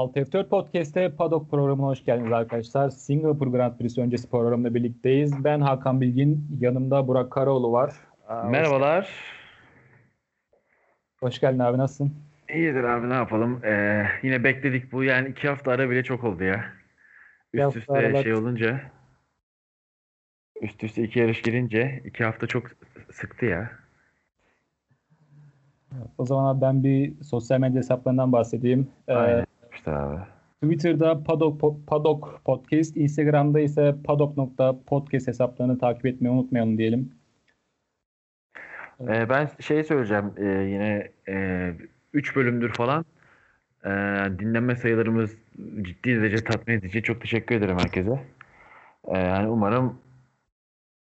6 F4 Podcast'te Paddock programına hoş geldiniz arkadaşlar. Singapur Grand Prix öncesi programda birlikteyiz. Ben Hakan Bilgin, yanımda Burak Karaoğlu var. Aa, Merhabalar. Hoş geldin abi, nasılsın? İyidir abi ne yapalım. Ee, yine bekledik bu yani iki hafta ara bile çok oldu ya. Üst üste aralar... şey olunca üst üste iki yarış girince iki hafta çok sıktı ya. O zaman abi ben bir sosyal medya hesaplarından bahsedeyim. Ee, İşte abi. Twitter'da Paddock, Paddock Podcast, Instagram'da ise paddock.podcast hesaplarını takip etmeyi unutmayalım diyelim. Ee, ben şey söyleyeceğim ee, yine 3 e, bölümdür falan e, dinlenme sayılarımız ciddi derece tatmin edici. Çok teşekkür ederim herkese. E, yani umarım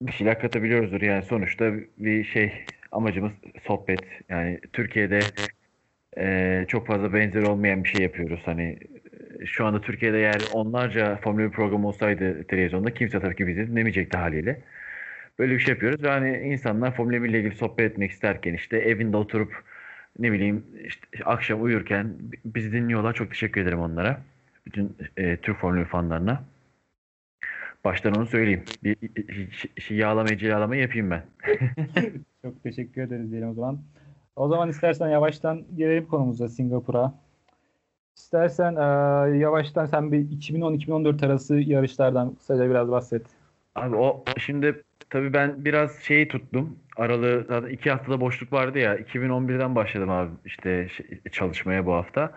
bir şeyler katabiliyoruzdur. Yani sonuçta bir şey amacımız sohbet. Yani Türkiye'de e, çok fazla benzeri olmayan bir şey yapıyoruz. Hani e, şu anda Türkiye'de eğer onlarca Formula 1 programı olsaydı televizyonda kimse tabii ki bizi dinlemeyecekti haliyle. Böyle bir şey yapıyoruz ve hani insanlar Formula 1 ile ilgili sohbet etmek isterken işte evinde oturup ne bileyim işte akşam uyurken bizi dinliyorlar. Çok teşekkür ederim onlara. Bütün e, Türk Formula 1 fanlarına. Baştan onu söyleyeyim. Bir, şey yağlamayı yağlamayı yapayım ben. Çok teşekkür ederiz diyelim o zaman. O zaman istersen yavaştan girelim konumuza Singapur'a. İstersen e, yavaştan sen bir 2010-2014 arası yarışlardan kısaca biraz bahset. Abi o şimdi tabii ben biraz şeyi tuttum. Aralığı zaten iki haftada boşluk vardı ya. 2011'den başladım abi işte şey, çalışmaya bu hafta.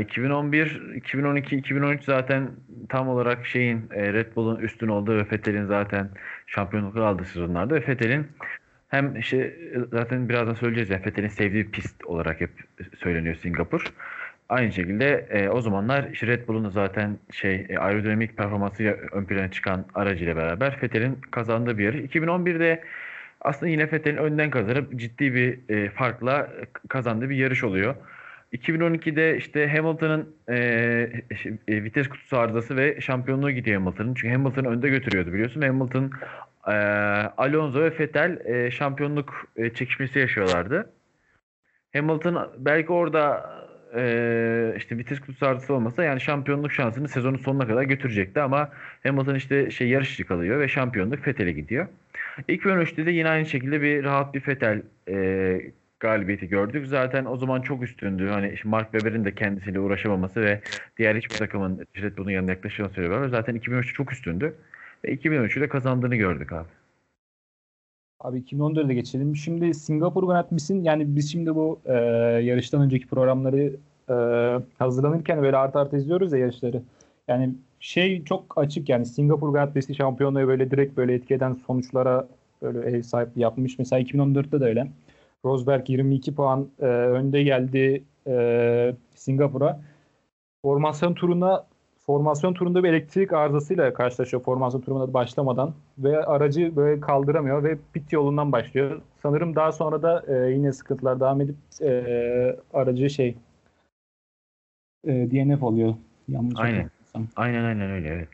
2011, 2012, 2013 zaten tam olarak şeyin e, Red Bull'un üstün olduğu ve Vettel'in zaten şampiyonlukları aldığı sezonlarda ve Vettel'in hem işte zaten birazdan söyleyeceğiz ya Vettel'in sevdiği pist olarak hep söyleniyor Singapur. Aynı şekilde e, o zamanlar işte Red Bull'un zaten şey e, aerodinamik performansıyla ön plana çıkan aracıyla beraber Vettel'in kazandığı bir yarış. 2011'de aslında yine Vettel'in önden kazanıp ciddi bir e, farkla kazandığı bir yarış oluyor. 2012'de işte Hamilton'ın e, e, vites kutusu arızası ve şampiyonluğu gidiyor Hamilton'ın. Çünkü Hamilton önde götürüyordu biliyorsun. Hamilton, e, Alonso ve Vettel e, şampiyonluk e, çekişmesi yaşıyorlardı. Hamilton belki orada e, işte vites kutusu arızası olmasa yani şampiyonluk şansını sezonun sonuna kadar götürecekti ama Hamilton işte şey yarışçı kalıyor ve şampiyonluk Vettel'e gidiyor. 2013'te de yine aynı şekilde bir rahat bir Vettel e, galibiyeti gördük. Zaten o zaman çok üstündü. Hani Mark Webber'in de kendisiyle uğraşamaması ve diğer hiçbir takımın Red Bull'un yanına yaklaşacağını söylüyorlar. Zaten 2013'te çok üstündü. Ve 2013'ü de kazandığını gördük abi. Abi 2014'e geçelim. Şimdi Singapur Grand yani biz şimdi bu e, yarıştan önceki programları e, hazırlanırken böyle art arta izliyoruz ya yarışları. Yani şey çok açık yani Singapur Grand Prix'si şampiyonluğu böyle direkt böyle etki eden sonuçlara böyle ev sahipliği yapmış. Mesela 2014'te de öyle. Rosberg 22 puan e, önde geldi e, Singapur'a. Formasyon turuna formasyon turunda bir elektrik arızasıyla karşılaşıyor formasyon turuna başlamadan ve aracı böyle kaldıramıyor ve pit yolundan başlıyor. Sanırım daha sonra da e, yine sıkıntılar devam edip e, aracı şey e, DNF oluyor. Yanlış aynen. Aynen aynen öyle evet.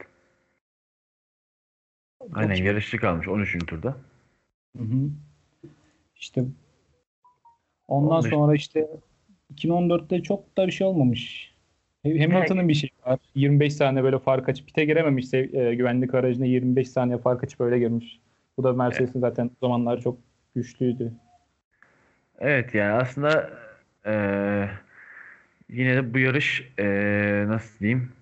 Aynen yarışçı kalmış 13. turda. Hı hı. İşte Ondan 15. sonra işte 2014'te çok da bir şey olmamış. Hamilton'ın bir şey var. 25 saniye böyle fark açıp pite girememiş e, güvenlik aracına 25 saniye fark açıp öyle girmiş. Bu da Mercedes'in zaten o zamanlar çok güçlüydü. Evet yani aslında e, yine de bu yarış e, nasıl diyeyim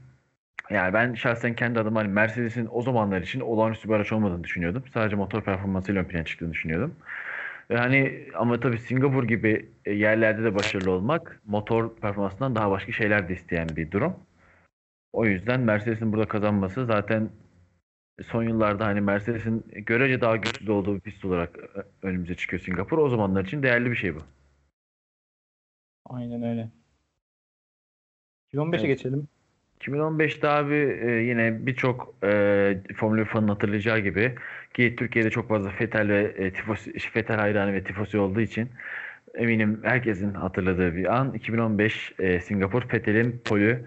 yani ben şahsen kendi adıma hani Mercedes'in o zamanlar için olağanüstü bir araç olmadığını düşünüyordum. Sadece motor performansıyla ön plana çıktığını düşünüyordum. Yani ama tabii Singapur gibi e, yerlerde de başarılı olmak motor performansından daha başka şeyler de isteyen bir durum. O yüzden Mercedes'in burada kazanması zaten son yıllarda hani Mercedes'in görece daha güçlü olduğu bir pist olarak e, önümüze çıkıyor Singapur. O zamanlar için değerli bir şey bu. Aynen öyle. 2015'e evet. geçelim. 2015'te abi e, yine birçok e, Formula 1 fanın hatırlayacağı gibi ki Türkiye'de çok fazla Fetel ve e, tifosi, Fetel hayranı ve tifosi olduğu için eminim herkesin hatırladığı bir an 2015 e, Singapur Fetel'in polü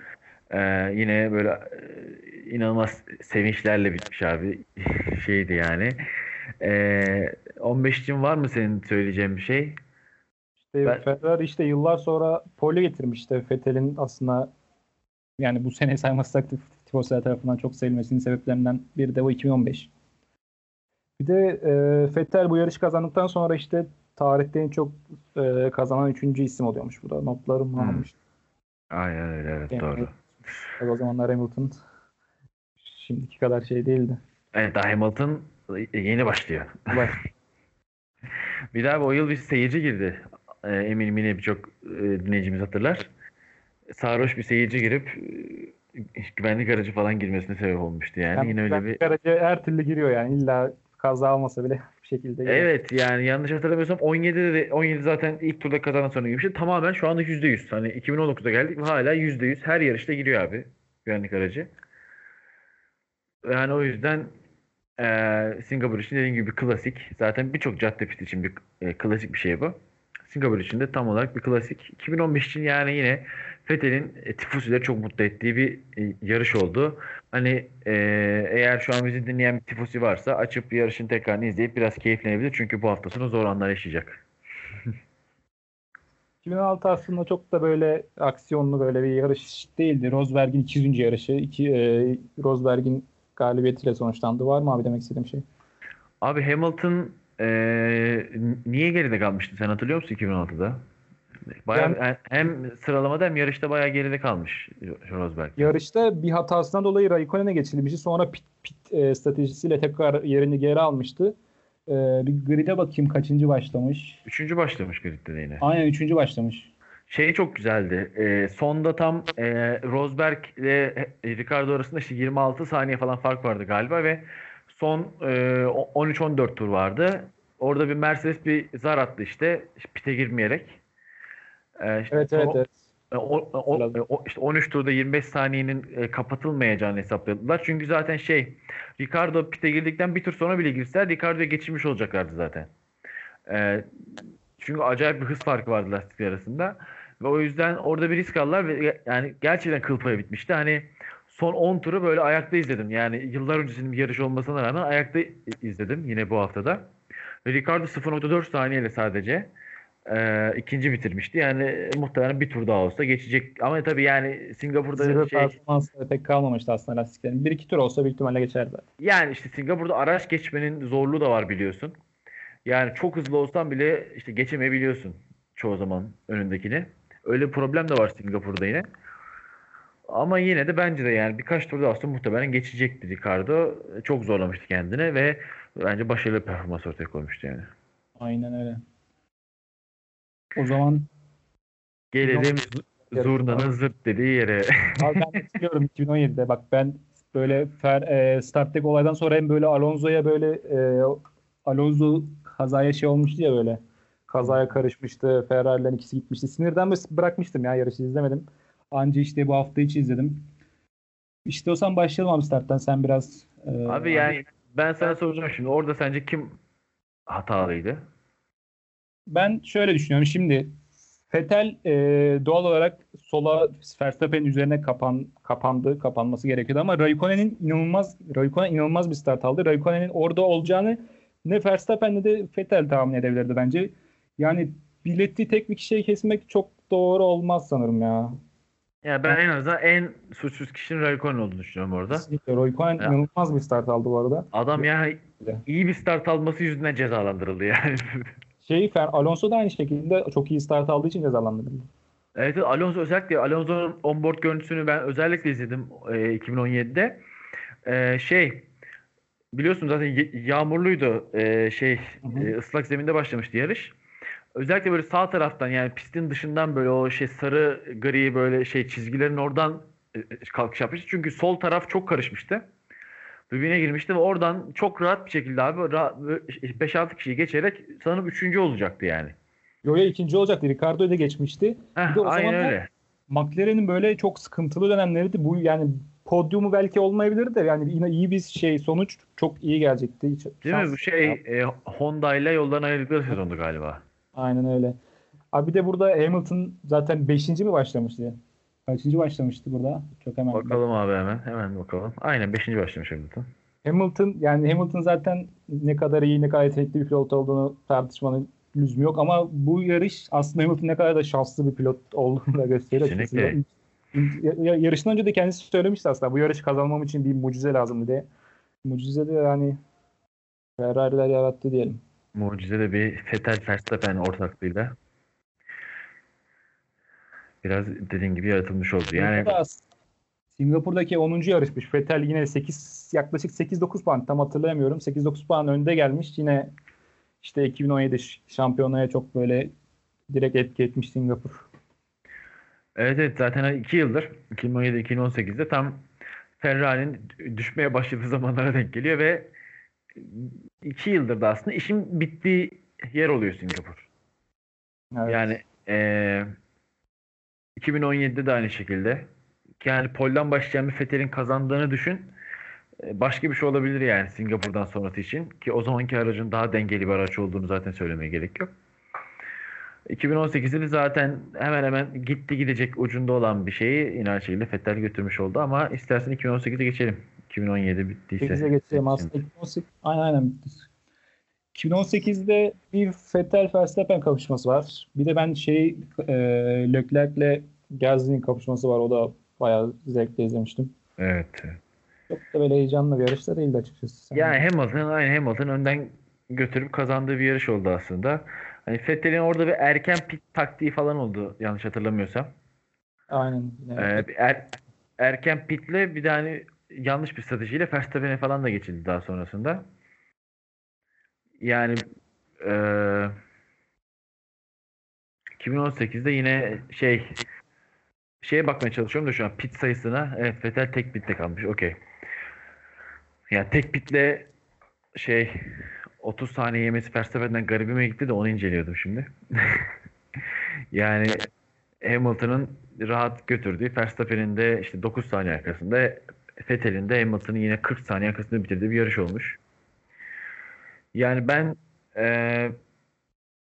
e, yine böyle e, inanılmaz sevinçlerle bitmiş abi şeydi yani. E, 15 için var mı senin söyleyeceğin bir şey? İşte ben... Ferrari işte yıllar sonra pole getirmişti Fetel'in aslında yani bu sene saymazsak tifoslar tarafından çok sevilmesinin sebeplerinden biri de o 2015. Bir de e, Fettel bu yarış kazandıktan sonra işte tarihte en çok e, kazanan üçüncü isim oluyormuş. Bu da notlarım Hmm. almış. Aynen öyle evet Yani- doğru. O zamanlar Hamilton şimdiki kadar şey değildi. Evet Hamilton yeni başlıyor. Bak, Bir daha o yıl bir seyirci girdi. Ee, eminim yine birçok e, dinleyicimiz hatırlar. Sarhoş bir seyirci girip e, güvenlik aracı falan girmesine sebep olmuştu yani. yani yine öyle bir Karaca her türlü giriyor yani. İlla kaza almasa bile bir şekilde giriyor. Evet yani yanlış hatırlamıyorsam 17'de de 17 zaten ilk turda kazanan sonra girmişti. Tamamen şu anda %100. Hani 2019'da geldik ve hala %100 her yarışta giriyor abi güvenlik aracı. Yani o yüzden eee Singapur için dediğim gibi klasik. Zaten birçok cadde pisti için bir e, klasik bir şey bu. Singapur için de tam olarak bir klasik. 2015 için yani yine Fethel'in e, tifosileri çok mutlu ettiği bir e, yarış oldu. Hani e, eğer şu an bizi dinleyen bir tifosi varsa açıp yarışın tekrarını izleyip biraz keyiflenebilir. Çünkü bu hafta sonu zor anlar yaşayacak. 2016 aslında çok da böyle aksiyonlu böyle bir yarış değildi. Rosberg'in 200. yarışı. İki, e, Rosberg'in galibiyetiyle sonuçlandı. Var mı abi demek istediğim şey? Abi Hamilton e, niye geride kalmıştı? Sen hatırlıyor musun 2016'da? Bayağı, Yani- hem sıralamada hem yarışta bayağı geride kalmış Rosberg. Yarışta bir hatasından dolayı Raikkonen'e geçilmişti. Sonra pit, pit e, stratejisiyle tekrar yerini geri almıştı. E, bir grid'e bakayım kaçıncı başlamış. Üçüncü başlamış gridde de yine. Aynen üçüncü başlamış. Şey çok güzeldi. E, sonda tam e, Rosberg ile Ricardo arasında işte 26 saniye falan fark vardı galiba ve son e, o- 13-14 tur vardı. Orada bir Mercedes bir zar attı işte pite girmeyerek. E, işte Evet evet o- evet. E, O, o, o- işte 13 turda 25 saniyenin e, kapatılmayacağını hesapladılar. Çünkü zaten şey Ricardo pite girdikten bir tur sonra bile girseler Ricardo'ya geçirmiş olacaklardı zaten. E, çünkü acayip bir hız farkı vardı lastikler arasında. Ve o yüzden orada bir risk aldılar ve yani gerçekten kıl payı bitmişti. Hani son 10 turu böyle ayakta izledim. Yani yıllar öncesinin bir yarış olmasına rağmen ayakta izledim yine bu haftada. Ve Ricardo 0.4 saniyeyle sadece e, ikinci bitirmişti. Yani muhtemelen bir tur daha olsa geçecek. Ama tabii yani Singapur'da Zirve şey performansı pek kalmamıştı aslında lastiklerin. Bir iki tur olsa büyük ihtimalle geçerdi. yani işte Singapur'da araç geçmenin zorluğu da var biliyorsun. Yani çok hızlı olsan bile işte geçemeyebiliyorsun çoğu zaman önündekini. Öyle bir problem de var Singapur'da yine. Ama yine de bence de yani birkaç tur daha olsa muhtemelen geçecekti Ricardo. Çok zorlamıştı kendini ve bence başarılı performans ortaya koymuştu yani. Aynen öyle. O zaman Gelelim zurnanın zırt dediği yere. Abi ben hatırlıyorum 2017'de bak ben böyle fer, e, starttaki olaydan sonra hem böyle Alonso'ya böyle e, Alonso kazaya şey olmuştu ya böyle kazaya karışmıştı. Ferrari'lerin ikisi gitmişti. Sinirden bırakmıştım ya yarışı izlemedim. Anca işte bu hafta içi izledim. İşte o zaman başlayalım abi starttan sen biraz e, Abi yani ben sana soracağım şimdi orada sence kim hatalıydı? Ben şöyle düşünüyorum. Şimdi Vettel e, doğal olarak sola Verstappen'in üzerine kapan kapandı, kapanması gerekiyordu ama Raikkonen'in inanılmaz Raikkonen inanılmaz bir start aldı. Raikkonen'in orada olacağını ne Verstappen ne de Vettel tahmin edebilirdi bence. Yani bileti tek bir kişiye kesmek çok doğru olmaz sanırım ya. Ya ben en azından en suçsuz kişinin Raikkonen olduğunu düşünüyorum orada. Kesinlikle. Raikkonen Ya. inanılmaz bir start aldı bu arada. Adam ya iyi bir start alması yüzünden cezalandırıldı yani. Şey, Alonso da aynı şekilde çok iyi start aldığı için cezalandırıldı. Evet Alonso özellikle Alonso'nun onboard görüntüsünü ben özellikle izledim e, 2017'de. E, şey biliyorsun zaten yağmurluydu e, şey Hı hı. e, ıslak zeminde başlamıştı yarış. Özellikle böyle sağ taraftan yani pistin dışından böyle o şey sarı gri böyle şey çizgilerin oradan e, kalkış yapmıştı. Çünkü sol taraf çok karışmıştı. Birbirine girmişti ve oradan çok rahat bir şekilde abi ra- böyle 5-6 kişiyi geçerek sanırım üçüncü olacaktı yani. Yoya ikinci olacaktı. Ricardo'yu da geçmişti. Heh, Bir de o aynen zamanlar- öyle. McLaren'in böyle çok sıkıntılı dönemleriydi. Bu yani podyumu belki olmayabilir de yani yine iyi bir şey sonuç çok iyi gelecekti. Hiç- Değil mi? Bu şey e, Honda ile yoldan ayrıldıkları sezondu galiba. Aynen öyle. Abi bir de burada Hamilton zaten 5. mi başlamıştı? Kaçıncı başlamıştı burada? Çok hemen. Bakalım abi hemen. Hemen bakalım. Aynen 5. başlamış Hamilton. Hamilton yani Hamilton zaten ne kadar iyi ne kadar yetenekli bir pilot olduğunu tartışmanın lüzumu yok ama bu yarış aslında Hamilton ne kadar da şanslı bir pilot olduğunu da gösteriyor. Kesinlikle. Ya- Yarıştan önce de kendisi söylemişti aslında. Bu yarışı kazanmam için bir mucize lazım diye. Mucize de yani Ferrari'ler yarattı diyelim. Mucize de bir Vettel Verstappen ortaklığıyla biraz dediğin gibi yaratılmış oldu. Yani Singapur'daki 10. yarışmış. Vettel yine 8 yaklaşık 8-9 puan tam hatırlayamıyorum. 8-9 puan önde gelmiş. Yine işte 2017 ş- şampiyonaya çok böyle direkt etki etmiş Singapur. evet evet zaten hani iki yıldır 2017-2018'de tam Ferrari'nin düşmeye başladığı zamanlara denk geliyor ve iki yıldır da aslında işin bittiği yer oluyor Singapur. Evet. Yani eee 2017'de de aynı şekilde. Yani polden başlayan bir Vettel'in kazandığını düşün. E, Başka bir şey olabilir yani Singapur'dan sonrası için. Ki o zamanki aracın daha dengeli bir araç olduğunu zaten söylemeye gerek yok. 2018'de de zaten hemen hemen gitti gidecek ucunda olan bir şeyi yine aynı şekilde Vettel götürmüş oldu. Ama istersen 2018'e geçelim. 2017 bittiyse. 8'e geçeceğim aslında. 2018, aynen aynen. 2018'de bir Vettel Verstappen kapışması var. Bir de ben şey e, Leclerc'le Gasly'nin kapışması var. O da bayağı zevkle izlemiştim. Evet. Çok da böyle heyecanlı bir yarış da değildi açıkçası. Sen- Yani Hamilton aynı Hamilton önden götürüp kazandığı bir yarış oldu aslında. Hani Vettel'in orada bir erken pit taktiği falan oldu yanlış hatırlamıyorsam. Aynen. Ee, Evet. bir er- erken pitle bir de hani yanlış bir stratejiyle Verstappen'e falan da geçildi daha sonrasında. Yani eee 2018'de yine şey şeye bakmaya çalışıyorum da şu an pit sayısına. Evet Vettel tek pitte kalmış. Okey. Yani tek pitle şey 30 saniye yemesi Verstappen'den garibime gitti de onu inceliyordum şimdi. yani Hamilton'ın rahat götürdüğü Verstappen'in de işte 9 saniye arkasında Vettel'in de Hamilton'ın yine 40 saniye arkasında bitirdiği bir yarış olmuş. Yani ben eee,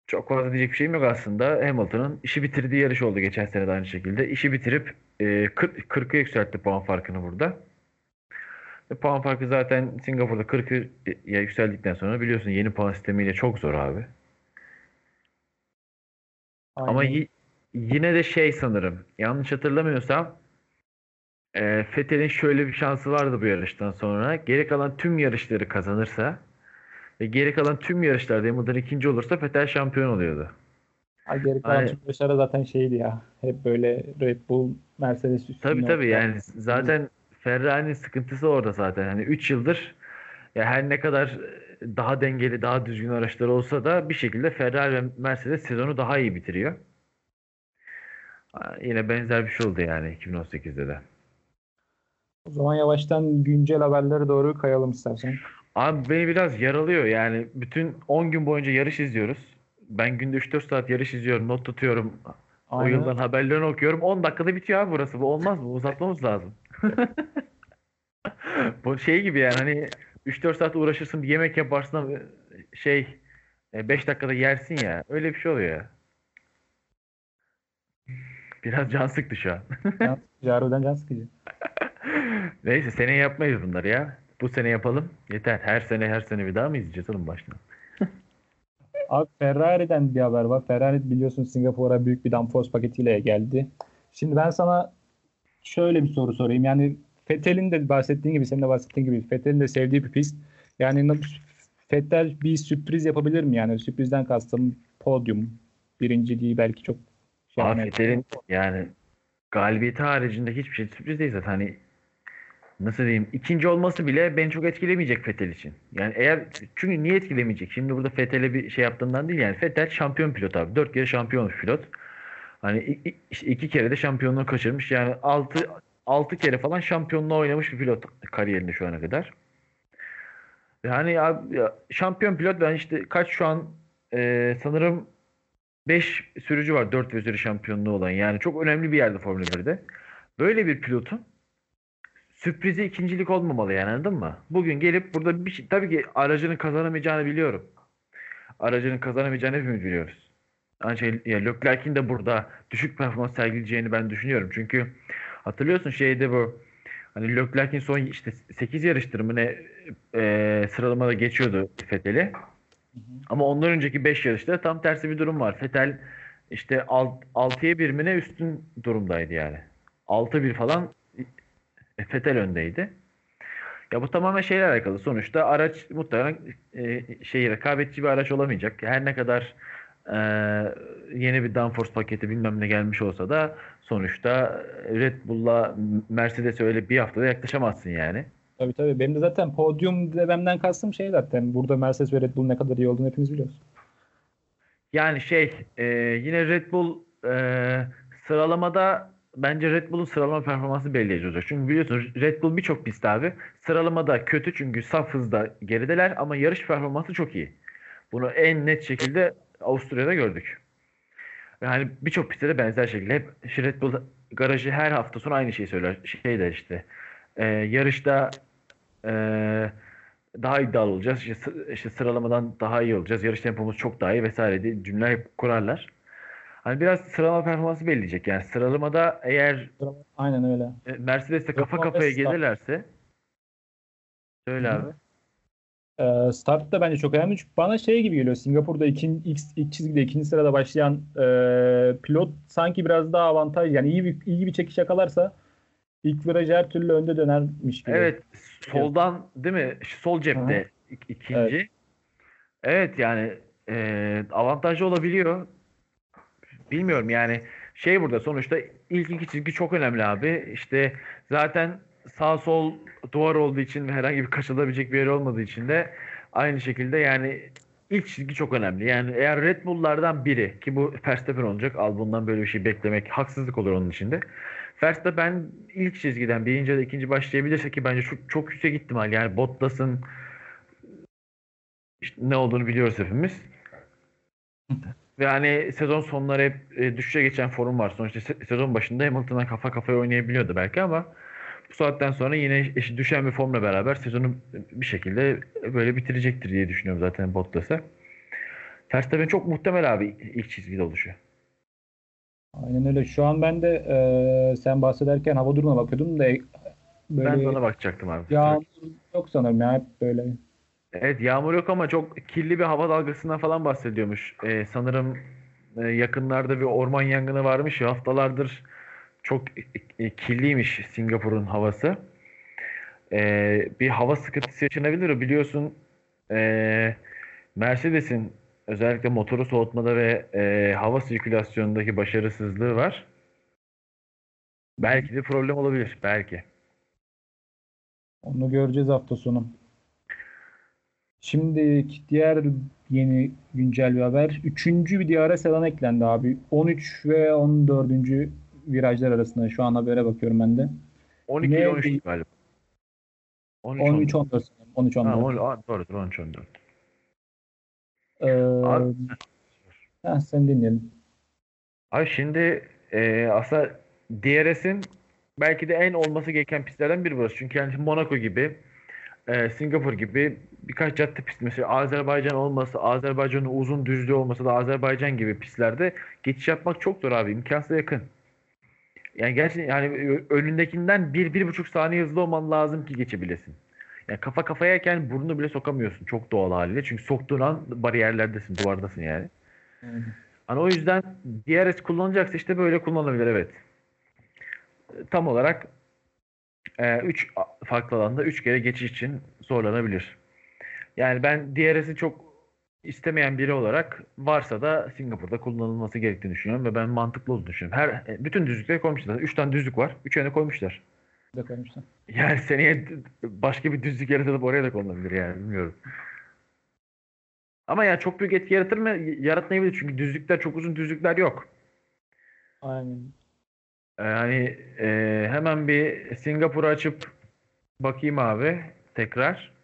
çok fazla diyecek bir şeyim yok aslında. Hamilton'ın işi bitirdiği yarış oldu geçen sene de aynı şekilde. İşi bitirip eee 40, 40'a yükseltti puan farkını burada. Ve puan farkı zaten Singapur'da 40'a yükseldikten sonra biliyorsun yeni puan sistemiyle çok zor abi. Ama Aynen. y- yine de şey sanırım yanlış hatırlamıyorsam e, Vettel'in şöyle bir şansı vardı bu yarıştan sonra. Geri kalan tüm yarışları kazanırsa ve geri kalan tüm yarışlarda Hamilton ikinci olursa Vettel şampiyon oluyordu. Ay, geri kalan Aynen. tüm yarışlarda zaten şeydi ya. Hep böyle Red Bull, Mercedes üstünde. Tabii tabii yani zaten Ferrari'nin sıkıntısı orada zaten. Hani 3 yıldır ya her ne kadar daha dengeli, daha düzgün araçlar olsa da bir şekilde Ferrari ve Mercedes sezonu daha iyi bitiriyor. Ha, Yine benzer bir şey oldu yani 2018'de de. O zaman yavaştan güncel haberlere doğru kayalım istersen. Abi beni biraz yaralıyor yani bütün 10 gün boyunca yarış izliyoruz. Ben günde 3-4 saat yarış izliyorum, not tutuyorum. O Aynen. yıldan haberlerini okuyorum. 10 dakikada bitiyor abi burası. Bu olmaz mı? Uzatmamız lazım. Bu şey gibi yani hani 3-4 saat uğraşırsın bir yemek yaparsın şey 5 dakikada yersin ya. Öyle bir şey oluyor ya. Biraz can sıktı şu an. Can harbiden can sıkıcı. Neyse seneye yapmayız bunları ya. Bu sene yapalım. Yeter. Her sene her sene bir daha mı izleyeceğiz oğlum baştan? Abi Ferrari'den bir haber var. Ferrari biliyorsun Singapur'a büyük bir downforce paketiyle geldi. Şimdi ben sana şöyle bir soru sorayım. Yani Vettel'in de bahsettiğin gibi, senin de bahsettiğin gibi Vettel'in de sevdiği bir pist. Yani Vettel bir sürpriz yapabilir mi? Yani sürprizden kastım podyum, birinciliği belki çok şey. Fethel'in yani galibiyeti haricinde hiçbir şey sürpriz değil zaten. Hani nasıl diyeyim ikinci olması bile beni çok etkilemeyecek Fettel için. Yani eğer çünkü niye etkilemeyecek? Şimdi burada Fethel'e bir şey yaptığımdan değil yani. Fettel şampiyon pilot abi. Dört kere şampiyon pilot. Hani işte iki kere de şampiyonluğu kaçırmış. Yani altı altı kere falan şampiyonluğa oynamış bir pilot kariyerinde şu ana kadar. Yani ya, şampiyon pilot ben işte kaç şu an e, sanırım 5 sürücü var 4 ve üzeri şampiyonluğu olan. Yani çok önemli bir yerde Formula 1'de. Böyle bir pilotun sürprizi ikincilik olmamalı yani anladın mı? Bugün gelip burada bir şey tabii ki aracının kazanamayacağını biliyorum. Aracının kazanamayacağını hepimiz biliyoruz. Ancak ya Leclerc'in de burada düşük performans sergileyeceğini ben düşünüyorum. Çünkü hatırlıyorsun şeyde bu hani Leclerc'in son işte 8 yarıştır mı ne e, sıralamada geçiyordu Vettel'i. Ama ondan önceki 5 yarışta tam tersi bir durum var. Vettel işte alt, 6'ya 1 mi ne üstün durumdaydı yani. 6-1 falan Fetel öndeydi. Ya bu tamamen şeyle alakalı. Sonuçta araç muhtemelen e, şey rekabetçi bir araç olamayacak. Her ne kadar e, yeni bir downforce paketi bilmem ne gelmiş olsa da sonuçta Red Bull'la Mercedes'e öyle bir haftada yaklaşamazsın yani. Tabii tabii. Benim de zaten podyum dememden kastım şey zaten. Burada Mercedes ve Red Bull ne kadar iyi olduğunu hepimiz biliyoruz. Yani şey e, yine Red Bull e, sıralamada bence Red Bull'un sıralama performansı belirleyici olacak. Çünkü biliyorsunuz Red Bull birçok pist abi sıralamada kötü çünkü saf hızda gerideler ama yarış performansı çok iyi. Bunu en net şekilde Avusturya'da gördük. Yani birçok pistte de benzer şekilde hep Red Bull garajı her hafta sonu aynı şeyi söyler. Şey de işte e, yarışta e, daha iddialı olacağız. İşte, işte sıralamadan daha iyi olacağız. Yarış tempomuz çok daha iyi vesaire diye cümle hep kurarlar. Hani biraz sıralama performansı belirleyecek. Yani sıralamada eğer Aynen öyle. e, Mercedes'te kafa kafaya gelirlerse söyle abi. Ee, start da bence çok önemli. Çünkü bana şey gibi geliyor. Singapur'da ikinci, ilk, ilk çizgide ikinci sırada başlayan e, pilot sanki biraz daha avantaj. Yani iyi bir, iyi bir çekiş yakalarsa ilk viraj her türlü önde dönermiş gibi. Evet, soldan değil mi? Sol cepte ik- ikinci. Evet, yani e, avantajlı olabiliyor. Bilmiyorum yani şey burada sonuçta ilk iki çizgi çok önemli abi. İşte zaten sağ sol duvar olduğu için ve herhangi bir kaçılabilecek bir yer olmadığı için de aynı şekilde yani ilk çizgi çok önemli. Yani eğer Red Bull'lardan biri ki bu Verstappen olacak. Albon'dan böyle bir şey beklemek haksızlık olur onun içinde. Verstappen ilk çizgiden birinci ya da ikinci başlayabilirse ki bence çok, çok yüksek ihtimal. Yani Bottas'ın işte ne olduğunu biliyoruz hepimiz. Ve hani sezon sonları hep e, düşüşe geçen forum var. Sonuçta se- sezon başında Hamilton'la kafa kafaya oynayabiliyordu belki ama bu saatten sonra yine eşi düşen bir formla beraber sezonu bir şekilde böyle bitirecektir diye düşünüyorum zaten Bottas'a. Verstappen çok muhtemel abi ilk çizgide oluşu. Aynen öyle. Şu an ben de e, sen bahsederken hava durumuna bakıyordum da böyle Ben de ona bakacaktım abi. yağmur yok sanırım ya hep böyle. Evet yağmur yok ama çok kirli bir hava dalgasından falan bahsediyormuş. Ee, sanırım e, yakınlarda bir orman yangını varmış haftalardır çok e, kirliymiş Singapur'un havası. Ee, bir hava sıkıntısı yaşanabilir. Biliyorsun e, Mercedes'in özellikle motoru soğutmada ve e, hava sirkülasyonundaki başarısızlığı var. Belki de problem olabilir. Belki. Onu göreceğiz hafta sonu. Şimdi diğer yeni güncel bir haber. Üçüncü bir DRS alan eklendi abi. 13 ve 14. virajlar arasında. Şu an habere bakıyorum ben de. 12 Ne- 13 galiba. 13 13 14 sanırım. 13 Ha, 14. on- aa, doğrudur 13 14. Ee, Abi- ha, sen dinleyelim. Abi şimdi e, aslında DRS'in belki de en olması gereken pistlerden biri burası. Çünkü yani Monaco gibi, e, Singapur gibi birkaç cadde pisti mesela Azerbaycan olması, Azerbaycan'ın uzun düzlüğü olması da Azerbaycan gibi pistlerde geçiş yapmak çok zor abi. imkansıza yakın. Yani gerçekten yani önündekinden bir, bir buçuk saniye hızlı olman lazım ki geçebilesin. Yani kafa kafayayken burnunu bile sokamıyorsun çok doğal haliyle. Çünkü soktuğun an bariyerlerdesin, duvardasın yani. Hani o yüzden DRS kullanacaksa işte böyle kullanılabilir evet. Tam olarak 3 farklı alanda 3 kere geçiş için zorlanabilir. Yani ben DRS'i çok istemeyen biri olarak varsa da Singapur'da kullanılması gerektiğini düşünüyorum ve ben mantıklı olduğunu düşünüyorum. Her e, bütün düzlükleri koymuşlar. 3 tane düzlük var. Üçüne koymuşlar. Bir de koymuşlar. Yani seneye başka bir düzlük yaratılıp oraya da konulabilir yani bilmiyorum. Ama yani çok büyük etki yaratır mı? Yaratmayabilir çünkü düzlükler çok uzun düzlükler yok. Aynen. Yani e, hemen bir Singapur'u açıp bakayım abi tekrar.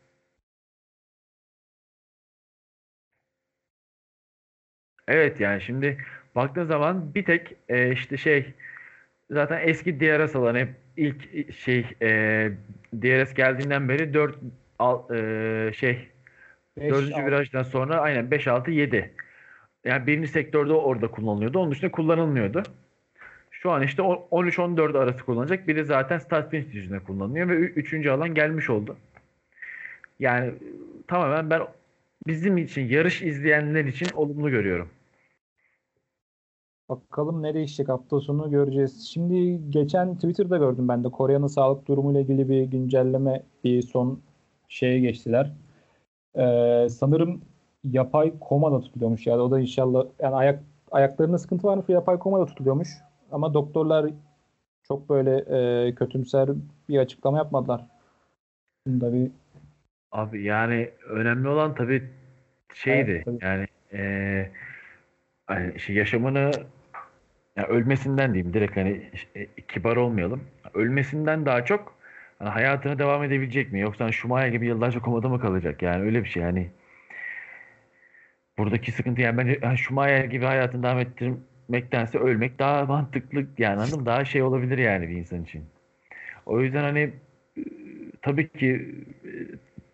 Evet yani şimdi baktığın zaman bir tek e, işte şey zaten eski DRS alanı hep ilk şey e, DRS geldiğinden beri 4 al, e, şey Beş, Dördüncü altı. virajdan sonra aynen 5, 6, 7. Yani birinci sektörde orada kullanılıyordu. Onun dışında kullanılmıyordu. Şu an işte 13-14 arası kullanacak. Biri zaten start finish yüzüne kullanılıyor ve ü- üçüncü alan gelmiş oldu. Yani tamamen ben bizim için yarış izleyenler için olumlu görüyorum. Bakalım ne değişecek hafta sonu göreceğiz. Şimdi geçen Twitter'da gördüm ben de Kore'nin sağlık durumuyla ilgili bir güncelleme bir son şeye geçtiler. Ee, sanırım yapay komada tutuluyormuş yani o da inşallah yani ayak ayaklarında sıkıntı varmış ve yapay komada tutuluyormuş. Ama doktorlar çok böyle e, kötümser bir açıklama yapmadılar. Bunda bir Abi yani önemli olan tabii şeydi Evet, tabii. yani eee hani şey yaşamını ya ölmesinden diyeyim direkt hani e, kibar olmayalım. Ölmesinden daha çok hani hayatına devam edebilecek mi? Yoksa hani Schumacher gibi yıllarca komada mı kalacak? Yani öyle bir şey yani. Buradaki sıkıntı yani bence hani Schumacher gibi hayatını devam ettirmektense ölmek daha mantıklı yani anladın mı? Daha şey olabilir yani bir insan için. O yüzden hani tabii ki e,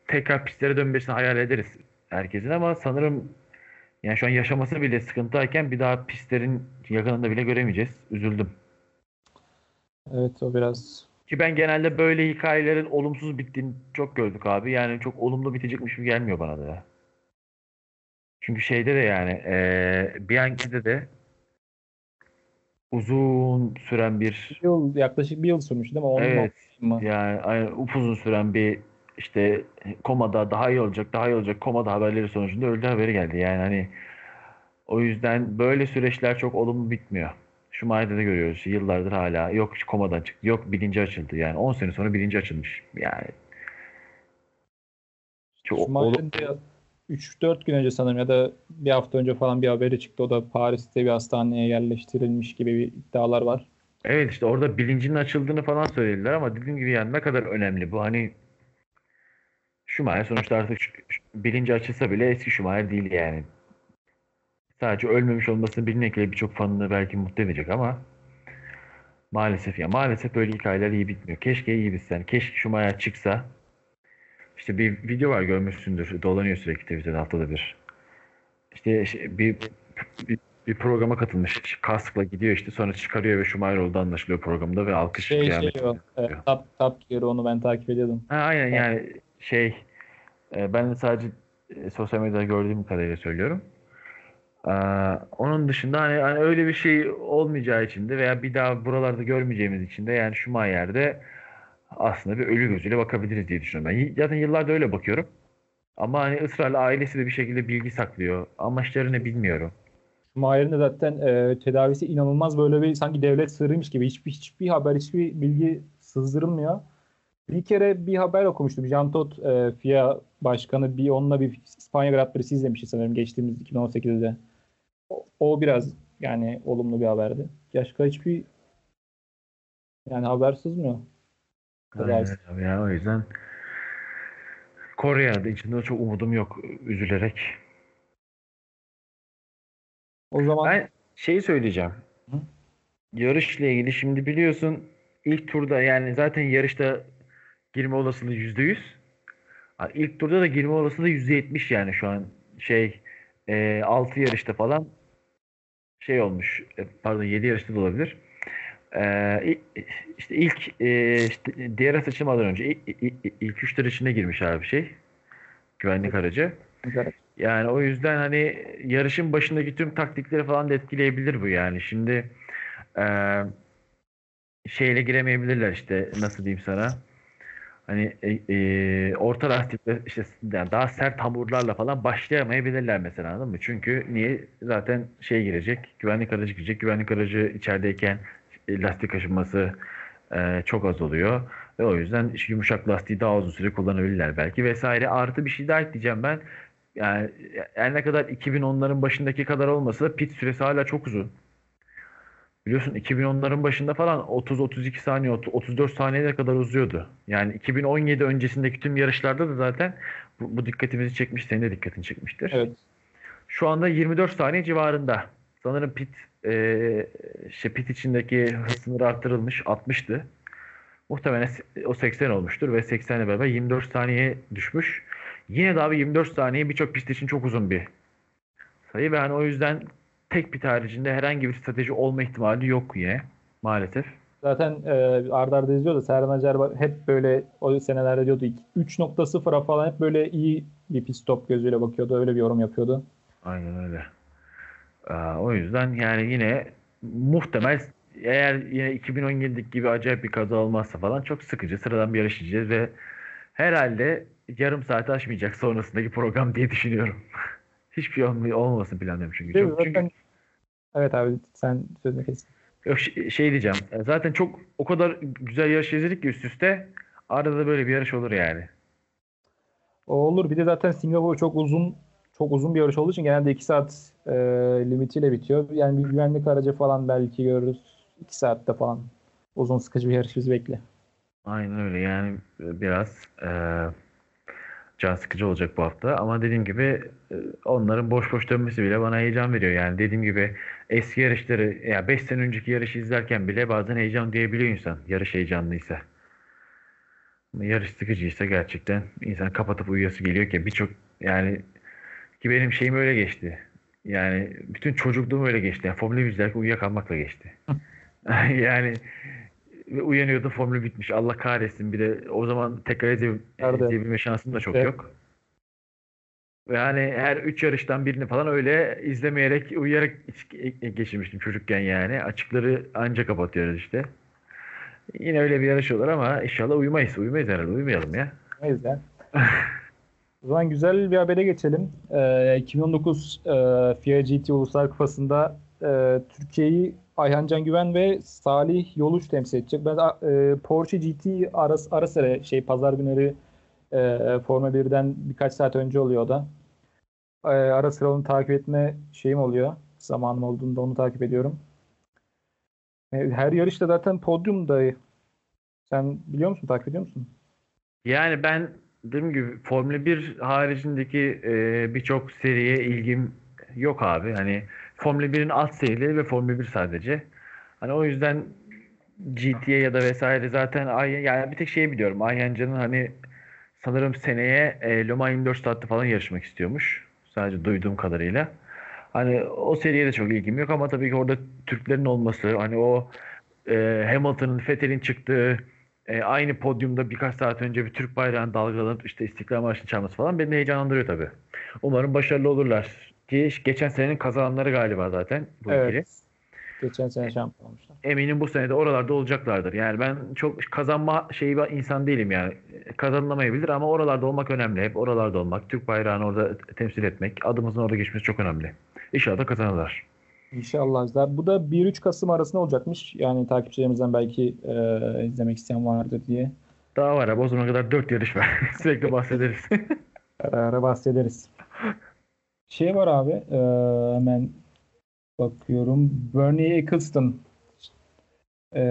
tekrar pistlere dönmesini hayal ederiz herkesin ama sanırım yani şu an yaşaması bile sıkıntıyken bir daha pistlerin yakınında bile göremeyeceğiz. Üzüldüm. evet o biraz Ki ben genelde böyle hikayelerin olumsuz bittiğini çok gördük abi. Yani çok olumlu bitecekmiş gibi gelmiyor bana da ya. Çünkü şeyde de yani eee Bianchi'de de uzun süren bir bir yıl, yaklaşık bir yıl sürmüş değil mi? Onun Evet. mı? Yani aynen upuzun süren bir işte komada daha iyi olacak, daha iyi olacak komada haberleri sonucunda öldü haberi geldi. Yani hani o yüzden böyle süreçler çok olumlu bitmiyor. Schumacher'de de görüyoruz. Yıllardır hala yok komadan çıktı, yok bilinci açıldı. Yani 10 sene sonra bilinci açılmış. Yani çok Schumacher'in de 3-4 gün önce sanırım ya da bir hafta önce falan bir haberi çıktı. O da Paris'te bir hastaneye yerleştirilmiş gibi bir iddialar var. Evet işte orada bilincinin açıldığını falan söylediler ama dediğim gibi yani ne kadar önemli bu hani Schumacher sonuçta artık bilinci açılsa bile eski Schumacher değil yani. Sadece ölmemiş olmasını bilmekle birçok fanını belki mutlu edecek ama maalesef ya maalesef böyle hikayeler iyi bitmiyor. Keşke iyi bitsen. Keşke Schumacher çıksa. İşte bir video var görmüşsündür. Dolanıyor sürekli Twitter'da haftada bir. İşte şey- bir, bir bir programa katılmış. Kaskla gidiyor işte sonra çıkarıyor ve Schumacher oldu anlaşılıyor programda ve alkış Şey şey o. E, Top, top Gear onu ben takip ediyordum. Ha, aynen yani şey e, ben de sadece e, sosyal medyada gördüğüm kadarıyla söylüyorum. Ee, onun dışında hani, hani öyle bir şey olmayacağı için de veya bir daha buralarda görmeyeceğimiz için de yani Schumacher'de aslında bir ölü gözüyle bakabiliriz diye düşünüyorum ben. Zaten yıllardır öyle bakıyorum. Ama hani ısrarla ailesi de bir şekilde bilgi saklıyor. Amaçları ne bilmiyorum. Schumacher'in de zaten e, tedavisi inanılmaz böyle bir sanki devlet sırrıymış gibi. Hiçbir, hiçbir haber, hiçbir bilgi sızdırılmıyor. Bir kere bir haber okumuştum. Jean Todt, e, FIA başkanı bir onunla bir İspanya Grand Prix'si izlemişti sanırım geçtiğimiz 2018'de. O, o biraz yani olumlu bir haberdi. Başka hiçbir yani haber sızmıyor. Aynen ya, o yüzden Kore'de içinde çok umudum yok üzülerek. O zaman Ben şeyi söyleyeceğim. Hı. Yarışla ilgili şimdi biliyorsun ilk turda yani zaten yarışta girme olasılığı yüzde yüz. Ha, İlk turda da girme olasılığı yüzde yetmiş yani şu an şey e, 6 yarışta falan şey olmuş. e, pardon 7 yarışta da olabilir. E, i- işte ilk e, işte diğer seçilmeden önce ilk, ilk, ilk üçler içine girmiş abi şey. Güvenlik aracı. Yani o yüzden hani yarışın başındaki tüm taktikleri falan da etkileyebilir bu yani. Şimdi eee, şeyle giremeyebilirler işte nasıl diyeyim sana. Hani e, e, orta lastikle işte yani daha sert hamurlarla falan başlayamayabilirler mesela anladın mı? Çünkü niye? Zaten şey girecek, güvenlik aracı girecek. Güvenlik aracı içerideyken e, lastik aşınması e, çok az oluyor. Ve o yüzden işte yumuşak lastiği daha uzun süre kullanabilirler belki vesaire. Artı bir şey daha ekleyeceğim ben. Yani her ne kadar 2010'ların başındaki kadar olmasa da pit süresi hala çok uzun. Biliyorsun 2010'ların başında falan 30-32 saniye, 34 saniyeye kadar uzuyordu. Yani 2017 öncesindeki tüm yarışlarda da zaten bu, bu dikkatimizi çekmiş, senin de dikkatini çekmiştir. evet. Şu anda 24 saniye civarında. Sanırım pit e, şey pit içindeki hız sınırı arttırılmış 60'tı. Muhtemelen o 80 olmuştur ve 80 ile beraber 24 saniyeye düşmüş. Yine de abi 24 saniye birçok pist için çok uzun bir sayı ve hani o yüzden tek pit haricinde herhangi bir strateji olma ihtimali yok yine maalesef. Zaten e, arda arda izliyordu. Serhan Acar hep böyle o senelerde diyordu 3.0'a falan hep böyle iyi bir pit stop gözüyle bakıyordu. Öyle bir yorum yapıyordu. Aynen öyle. Aa, o yüzden yani yine muhtemel eğer yine 2017'deki gibi acayip bir kaza olmazsa falan çok sıkıcı sıradan bir yarış izleyeceğiz ve herhalde yarım saat aşmayacak sonrasındaki program diye düşünüyorum. Hiçbir şey olm- olmamasını planlıyorum çünkü. Değil? Çok, çünkü Zaten- Evet abi sen sözünü kestin. Yok, şey, şey diyeceğim. e, Zaten çok o kadar güzel yarış izledik ki üst üste. Arada da böyle bir yarış olur yani. O olur. Bir de zaten Singapur çok uzun çok uzun bir yarış olduğu için genelde 2 saat e, limitiyle bitiyor. Yani bir güvenlik aracı falan belki görürüz. 2 saatte falan. Uzun sıkıcı bir yarış bizi bekle. Aynen öyle yani biraz e, can sıkıcı olacak bu hafta. Ama dediğim gibi e, onların boş boş dönmesi bile bana heyecan veriyor. Yani dediğim gibi eski yarışları ya 5 sene önceki yarışı izlerken bile bazen heyecan diyebiliyor insan. Yarış heyecanlıysa. Yarış sıkıcıysa gerçekten insan kapatıp uyuyası geliyor ki birçok yani ki benim şeyim öyle geçti. Yani bütün çocukluğum öyle geçti. Yani Formula 1 izlerken uyuyakalmakla geçti. yani ve uyanıyordum formül bitmiş. Allah kahretsin. Bir de o zaman tekrar izleyebilme şansım da çok Evet. yok. Ve hani her üç yarıştan birini falan öyle izlemeyerek, uyuyarak geçirmiştim çocukken yani. Açıkları anca kapatıyoruz işte. Yine öyle bir yarış olur ama inşallah uyumayız. Uyumayız herhalde. Uyumayalım ya. Neyse. ya. o zaman güzel bir habere geçelim. Ee, 2019 e, FIA GT Uluslar Kupası'nda e, Türkiye'yi Ayhan Can Güven ve Salih Yoluç temsil edecek. Ben e, Porsche GT ara, sıra şey pazar günleri e, Formula 1'den birkaç saat önce oluyor da. E, ara sıra onu takip etme şeyim oluyor. Zamanım olduğunda onu takip ediyorum. E, her yarışta zaten podyumda. Sen biliyor musun, takip ediyor musun? Yani ben dediğim gibi Formula 1 haricindeki e, birçok seriye ilgim yok abi. Hani Formula 1'in alt serileri ve Formula 1 sadece. Hani o yüzden GT'ye ya da vesaire zaten yani bir tek şeyi biliyorum. Ayhancı'nın hani sanırım seneye e, Le Mans 24 saatte falan yarışmak istiyormuş. Sadece duyduğum kadarıyla. Hani o seriye de çok ilgim yok ama tabii ki orada Türklerin olması, hani o e, Hamilton'ın, Vettel'in çıktığı e, aynı podyumda birkaç saat önce bir Türk bayrağını dalgalanıp işte İstiklal Marşı'nı çalması falan beni heyecanlandırıyor tabii. Umarım başarılı olurlar. Ki geçen senenin kazananları galiba zaten bu ikili. Evet. Geçen sene şampiyon olmuşlar. Eminim bu sene de oralarda olacaklardır. Yani ben çok kazanma şeyi bir insan değilim yani. Kazanılamayabilir ama oralarda olmak önemli. Hep oralarda olmak, Türk bayrağını orada temsil etmek, adımızın orada geçmesi çok önemli. İnşallah da kazanırlar. İnşallah. Bu da 1-3 Kasım arasında olacakmış. Yani takipçilerimizden belki e, izlemek isteyen vardır diye Daha var abi o zamana kadar 4 yarış var. Sürekli bahsederiz. ara ara bahsederiz. Şey var abi e, hemen bakıyorum. Bernie Eccleston. E,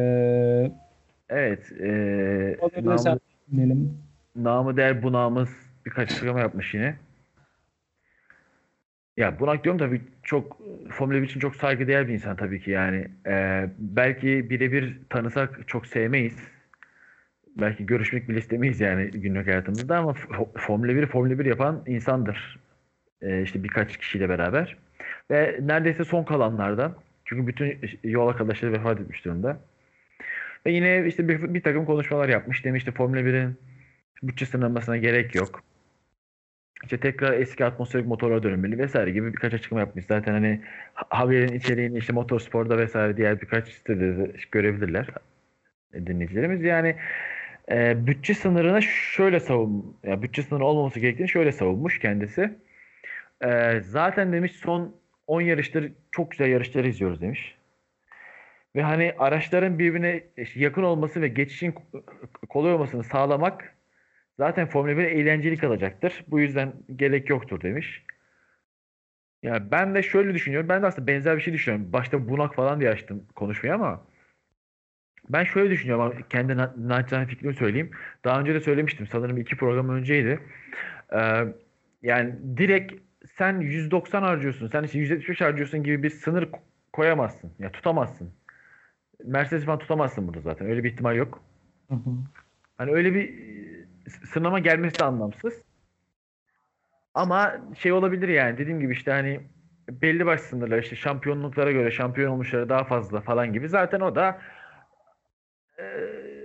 evet. E, namı, dinleyelim. namı değer bunağımız birkaç açıklama yapmış yine. Ya bunak diyorum tabii çok Formula 1 için çok saygıdeğer bir insan tabii ki yani. Ee, belki birebir tanısak çok sevmeyiz. Belki görüşmek bile istemeyiz yani günlük hayatımızda ama Formula 1 Formula 1 yapan insandır. Ee, işte birkaç kişiyle beraber. Ve neredeyse son kalanlardan. Çünkü bütün yol arkadaşları vefat etmiş durumda. Ve yine işte bir, bir takım konuşmalar yapmış. Demişti Formula 1'in bütçe sınırlamasına gerek yok. İşte tekrar eski atmosferik motorlara dönülmeli vesaire gibi birkaç açıklama yapmış. Zaten hani ha- haberin içeriğini işte motorsporda vesaire diğer birkaç sitede de görebilirler dinleyicilerimiz. Yani e, bütçe sınırına şöyle savun, ya bütçe sınırı olmaması gerektiğini şöyle savunmuş kendisi. E, zaten demiş son 10 yarıştır çok güzel yarışları izliyoruz demiş. Ve hani araçların birbirine yakın olması ve geçişin kolay olmasını sağlamak zaten Formula 1 eğlenceli kalacaktır. Bu yüzden gerek yoktur demiş. Ya ben de şöyle düşünüyorum. Ben de aslında benzer bir şey düşünüyorum. Başta bunak falan diye açtım konuşmayı ama ben şöyle düşünüyorum ama kendi na- naçizane fikrimi söyleyeyim. Daha önce de söylemiştim. Sanırım iki program önceydi. Ee, yani direkt sen 190 harcıyorsun, sen işte 175 harcıyorsun gibi bir sınır ko- koyamazsın. Ya tutamazsın. Mercedes falan tutamazsın burada zaten. Öyle bir ihtimal yok. Hı hı. Hani öyle bir e, sınama gelmesi de anlamsız. Ama şey olabilir yani dediğim gibi işte hani belli başlı sınırlar işte şampiyonluklara göre şampiyon olmuşları daha fazla falan gibi. Zaten o da e,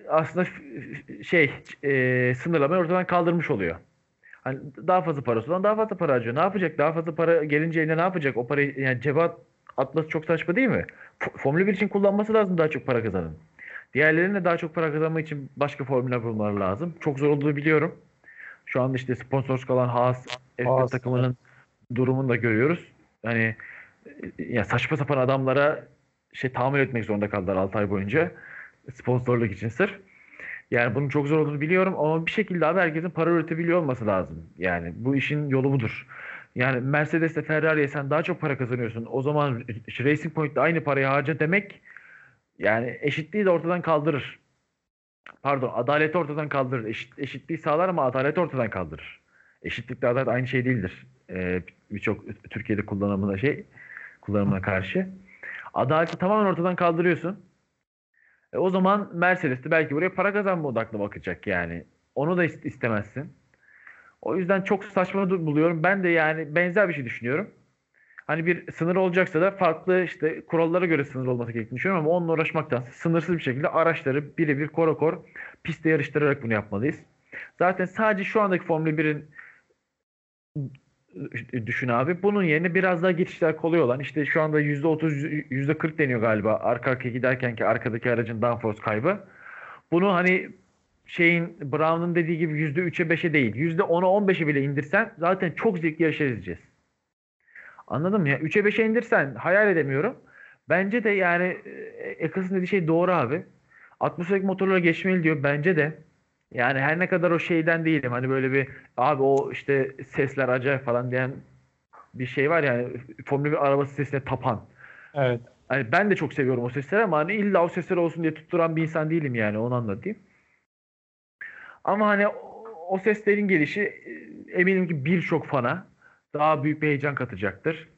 aslında şey e, sınırlamayı ortadan kaldırmış oluyor. Hani daha fazla parası olan daha fazla para harcıyor. Ne yapacak? Daha fazla para gelince eline ne yapacak? O parayı yani cebe at- atması çok saçma değil mi? F- Formula 1 için kullanması lazım daha çok para kazanın. Diğerlerinin de daha çok para kazanmak için başka formüller bulmaları lazım. Çok zor olduğunu biliyorum. Şu anda işte sponsor kalan Haas F1 Haas, takımının durumunu da görüyoruz. Hani e, ya saçma sapan adamlara şey tahammül etmek zorunda kaldılar 6 ay boyunca sponsorluk için sırf. Yani bunun çok zor olduğunu biliyorum ama bir şekilde abi herkesin para üretebiliyor olması lazım. Yani bu işin yolu budur. Yani Mercedes'le Ferrari'ye sen daha çok para kazanıyorsun. O zaman Racing Point'te aynı parayı harca demek yani eşitliği de ortadan kaldırır. Pardon, adaleti ortadan kaldırır. Eşit, eşitliği sağlar ama adaleti ortadan kaldırır. Eşitlikle adalet aynı şey değildir. Ee, Birçok Türkiye'de kullanımına şey kullanımına karşı. Adaleti tamamen ortadan kaldırıyorsun. E, o zaman Mercedes de belki buraya para kazanma odaklı bakacak yani. Onu da is- istemezsin. O yüzden çok saçma buluyorum. Ben de yani benzer bir şey düşünüyorum. Hani bir sınır olacaksa da farklı işte kurallara göre sınır olması gerektiğini düşünüyorum ama onunla uğraşmaktan sınırsız bir şekilde araçları birebir kora kor pistte yarıştırarak bunu yapmalıyız. Zaten sadece şu andaki Formula 1'in düşün abi. Bunun yerine biraz daha geçişler kolay olan işte şu anda %30 %40 deniyor galiba arka arkaya giderken ki arkadaki aracın downforce kaybı. Bunu hani şeyin Brown'un dediği gibi %3'e 5'e değil %10'a 15'e bile indirsen zaten çok zevkli yarışlar izleyeceğiz. Anladın mı ya? 3'e 5'e indirsen hayal edemiyorum. Bence de yani Eccles'ın dediği şey doğru abi. Atmosferik motorlara geçmeli diyor. Bence de. Yani her ne kadar o şeyden değilim. Hani böyle bir abi o işte sesler acayip falan diyen bir şey var yani Formula 1 arabası sesine tapan. Evet. Hani ben de çok seviyorum o sesleri ama hani illa o sesler olsun diye tutturan bir insan değilim yani onu anlatayım. Ama hani o, o seslerin gelişi e, eminim ki birçok fana daha büyük bir heyecan katacaktır.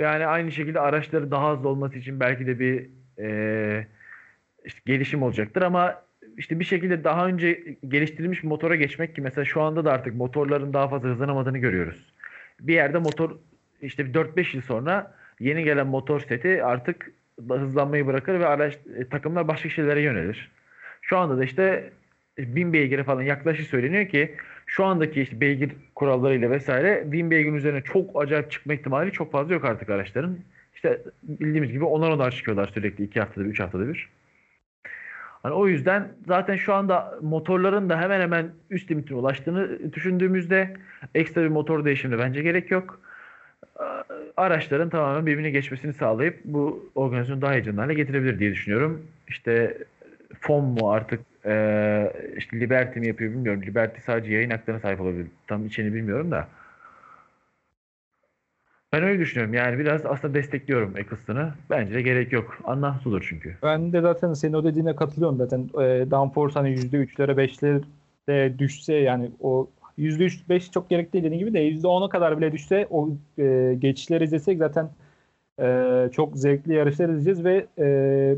Ve yani aynı şekilde araçları daha hızlı olması için belki de bir e, işte gelişim olacaktır ama işte bir şekilde daha önce geliştirilmiş motora geçmek ki mesela şu anda da artık motorların daha fazla hızlanamadığını görüyoruz. Bir yerde motor işte bir 4-5 yıl sonra yeni gelen motor seti artık hızlanmayı bırakır ve araç e, takımlar başka şeylere yönelir. Şu anda da işte 1000 beygire falan yaklaşık söyleniyor ki şu andaki işte beygir kurallarıyla vesaire 1000 beygirin üzerine çok acayip çıkma ihtimali çok fazla yok artık araçların. İşte bildiğimiz gibi onar onar çıkıyorlar sürekli 2 haftada 3 haftada bir. Hani o yüzden zaten şu anda motorların da hemen hemen üst limitine ulaştığını düşündüğümüzde ekstra bir motor değişimine bence gerek yok. Araçların tamamen birbirine geçmesini sağlayıp bu organizasyonu daha heyecanlı hale getirebilir diye düşünüyorum. İşte FOM mu artık e, işte Liberty mi yapıyor bilmiyorum. Liberty sadece yayın haklarına sahip olabilir. Tam içini bilmiyorum da. Ben öyle düşünüyorum. Yani biraz aslında destekliyorum Eccleston'ı. Bence de gerek yok. Anlamsızdır çünkü. Ben de zaten senin o dediğine katılıyorum zaten. E, downforce hani %3'lere 5'lere de düşse yani o %3 5 çok gerekli dediğin gibi de %10'a kadar bile düşse o e, geçişleri izlesek zaten e, çok zevkli yarışlar izleyeceğiz ve e,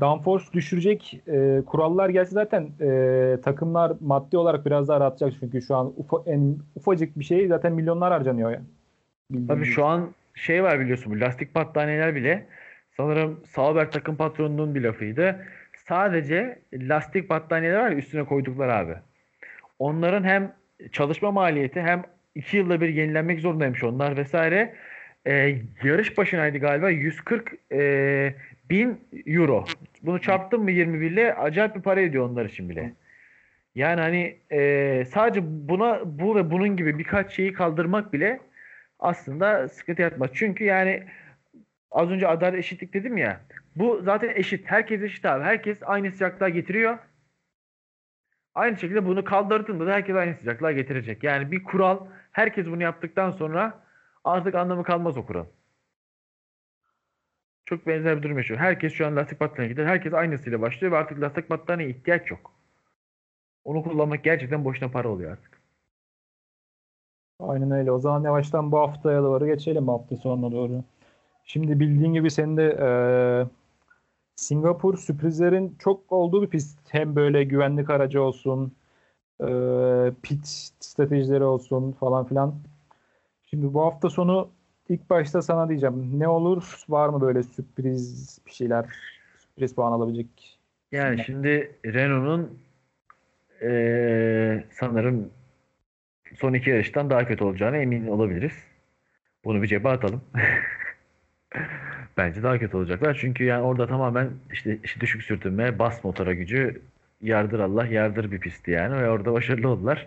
downforce düşürecek e, kurallar gelse zaten e, takımlar maddi olarak biraz daha rahatlayacak çünkü şu an ufa, en ufacık bir şey zaten milyonlar harcanıyor yani. Tabii şu an şey var biliyorsun bu lastik battaniyeler bile sanırım Sauber takım patronunun bir lafıydı. Sadece lastik battaniyeler var ya üstüne koydukları abi. Onların hem çalışma maliyeti hem iki yılda bir yenilenmek zorundaymış onlar vesaire. Ee, yarış başınaydı galiba 140 e, bin euro. Bunu çarptın mı 21 ile acayip bir para ediyor onlar için bile. Yani hani e, sadece buna bu ve bunun gibi birkaç şeyi kaldırmak bile aslında sıkıntı yaratmaz. Çünkü yani az önce adalet eşitlik dedim ya. Bu zaten eşit. Herkes eşit abi. Herkes aynı sıcaklığa getiriyor. Aynı şekilde bunu kaldırdığında da herkes aynı sıcaklığa getirecek. Yani bir kural herkes bunu yaptıktan sonra artık anlamı kalmaz o kural. Çok benzer bir durum yaşıyor. Herkes şu an lastik battaniye gider. Herkes aynısıyla başlıyor ve artık lastik battaniyeye ihtiyaç yok. Onu kullanmak gerçekten boşuna para oluyor artık. Aynen öyle. O zaman yavaştan bu haftaya doğru geçelim hafta sonuna doğru. Şimdi bildiğin gibi senin de e, Singapur sürprizlerin çok olduğu bir pist. Hem böyle güvenlik aracı olsun, e, pit stratejileri olsun falan filan. Şimdi bu hafta sonu ilk başta sana diyeceğim. Ne olur? Var mı böyle sürpriz bir şeyler? Sürpriz puan alabilecek? Yani Şimdi- şimdi Renault'un eee, sanırım son iki yarıştan daha kötü olacağına emin olabiliriz. Bunu bir cebe atalım. Bence daha kötü olacaklar. Çünkü yani orada tamamen işte, işte düşük sürtünme, bas motora gücü, yardır Allah, yardır bir pistti yani. Ve orada başarılı oldular.